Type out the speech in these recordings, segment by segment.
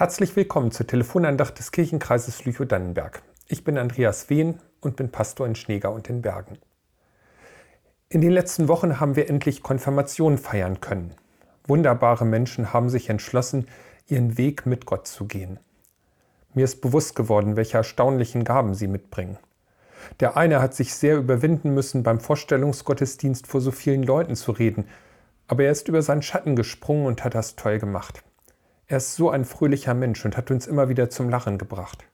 Herzlich willkommen zur Telefonandacht des Kirchenkreises Lüchow-Dannenberg. Ich bin Andreas Wehn und bin Pastor in Schneeger und den Bergen. In den letzten Wochen haben wir endlich Konfirmation feiern können. Wunderbare Menschen haben sich entschlossen, ihren Weg mit Gott zu gehen. Mir ist bewusst geworden, welche erstaunlichen Gaben sie mitbringen. Der eine hat sich sehr überwinden müssen, beim Vorstellungsgottesdienst vor so vielen Leuten zu reden, aber er ist über seinen Schatten gesprungen und hat das toll gemacht. Er ist so ein fröhlicher Mensch und hat uns immer wieder zum Lachen gebracht.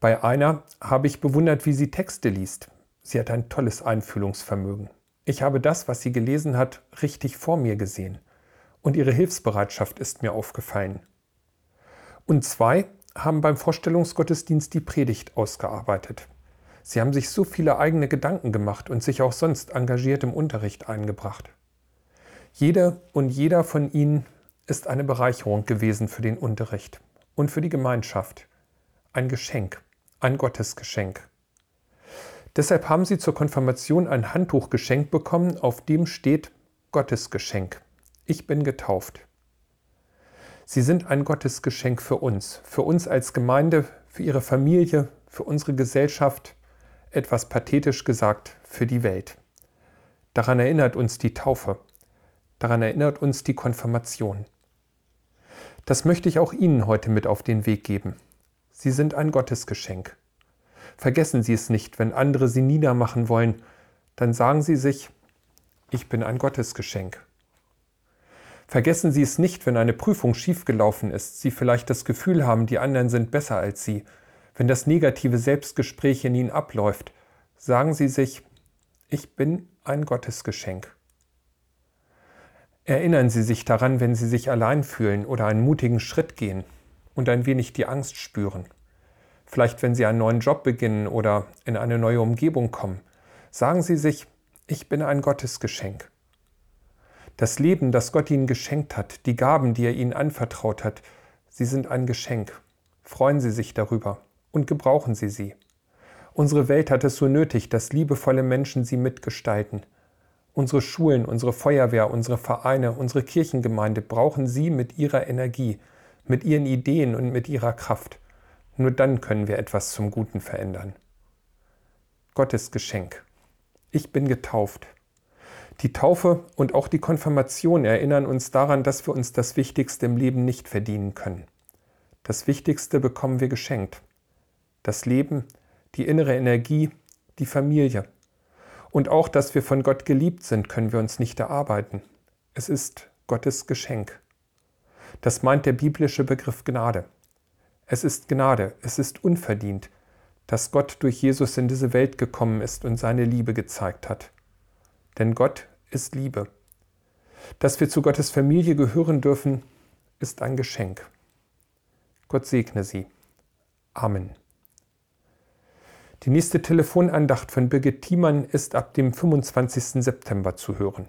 Bei einer habe ich bewundert, wie sie Texte liest. Sie hat ein tolles Einfühlungsvermögen. Ich habe das, was sie gelesen hat, richtig vor mir gesehen. Und ihre Hilfsbereitschaft ist mir aufgefallen. Und zwei haben beim Vorstellungsgottesdienst die Predigt ausgearbeitet. Sie haben sich so viele eigene Gedanken gemacht und sich auch sonst engagiert im Unterricht eingebracht. Jede und jeder von ihnen ist eine Bereicherung gewesen für den Unterricht und für die Gemeinschaft. Ein Geschenk, ein Gottesgeschenk. Deshalb haben sie zur Konfirmation ein Handtuch geschenkt bekommen, auf dem steht Gottesgeschenk. Ich bin getauft. Sie sind ein Gottesgeschenk für uns, für uns als Gemeinde, für ihre Familie, für unsere Gesellschaft, etwas pathetisch gesagt, für die Welt. Daran erinnert uns die Taufe. Daran erinnert uns die Konfirmation. Das möchte ich auch Ihnen heute mit auf den Weg geben. Sie sind ein Gottesgeschenk. Vergessen Sie es nicht, wenn andere Sie niedermachen wollen, dann sagen Sie sich, ich bin ein Gottesgeschenk. Vergessen Sie es nicht, wenn eine Prüfung schiefgelaufen ist, Sie vielleicht das Gefühl haben, die anderen sind besser als Sie, wenn das negative Selbstgespräch in Ihnen abläuft, sagen Sie sich, ich bin ein Gottesgeschenk. Erinnern Sie sich daran, wenn Sie sich allein fühlen oder einen mutigen Schritt gehen und ein wenig die Angst spüren. Vielleicht, wenn Sie einen neuen Job beginnen oder in eine neue Umgebung kommen. Sagen Sie sich, ich bin ein Gottesgeschenk. Das Leben, das Gott Ihnen geschenkt hat, die Gaben, die er Ihnen anvertraut hat, sie sind ein Geschenk. Freuen Sie sich darüber und gebrauchen Sie sie. Unsere Welt hat es so nötig, dass liebevolle Menschen sie mitgestalten – Unsere Schulen, unsere Feuerwehr, unsere Vereine, unsere Kirchengemeinde brauchen Sie mit Ihrer Energie, mit Ihren Ideen und mit Ihrer Kraft. Nur dann können wir etwas zum Guten verändern. Gottes Geschenk. Ich bin getauft. Die Taufe und auch die Konfirmation erinnern uns daran, dass wir uns das Wichtigste im Leben nicht verdienen können. Das Wichtigste bekommen wir geschenkt. Das Leben, die innere Energie, die Familie, und auch, dass wir von Gott geliebt sind, können wir uns nicht erarbeiten. Es ist Gottes Geschenk. Das meint der biblische Begriff Gnade. Es ist Gnade, es ist unverdient, dass Gott durch Jesus in diese Welt gekommen ist und seine Liebe gezeigt hat. Denn Gott ist Liebe. Dass wir zu Gottes Familie gehören dürfen, ist ein Geschenk. Gott segne Sie. Amen. Die nächste Telefonandacht von Birgit Thiemann ist ab dem 25. September zu hören.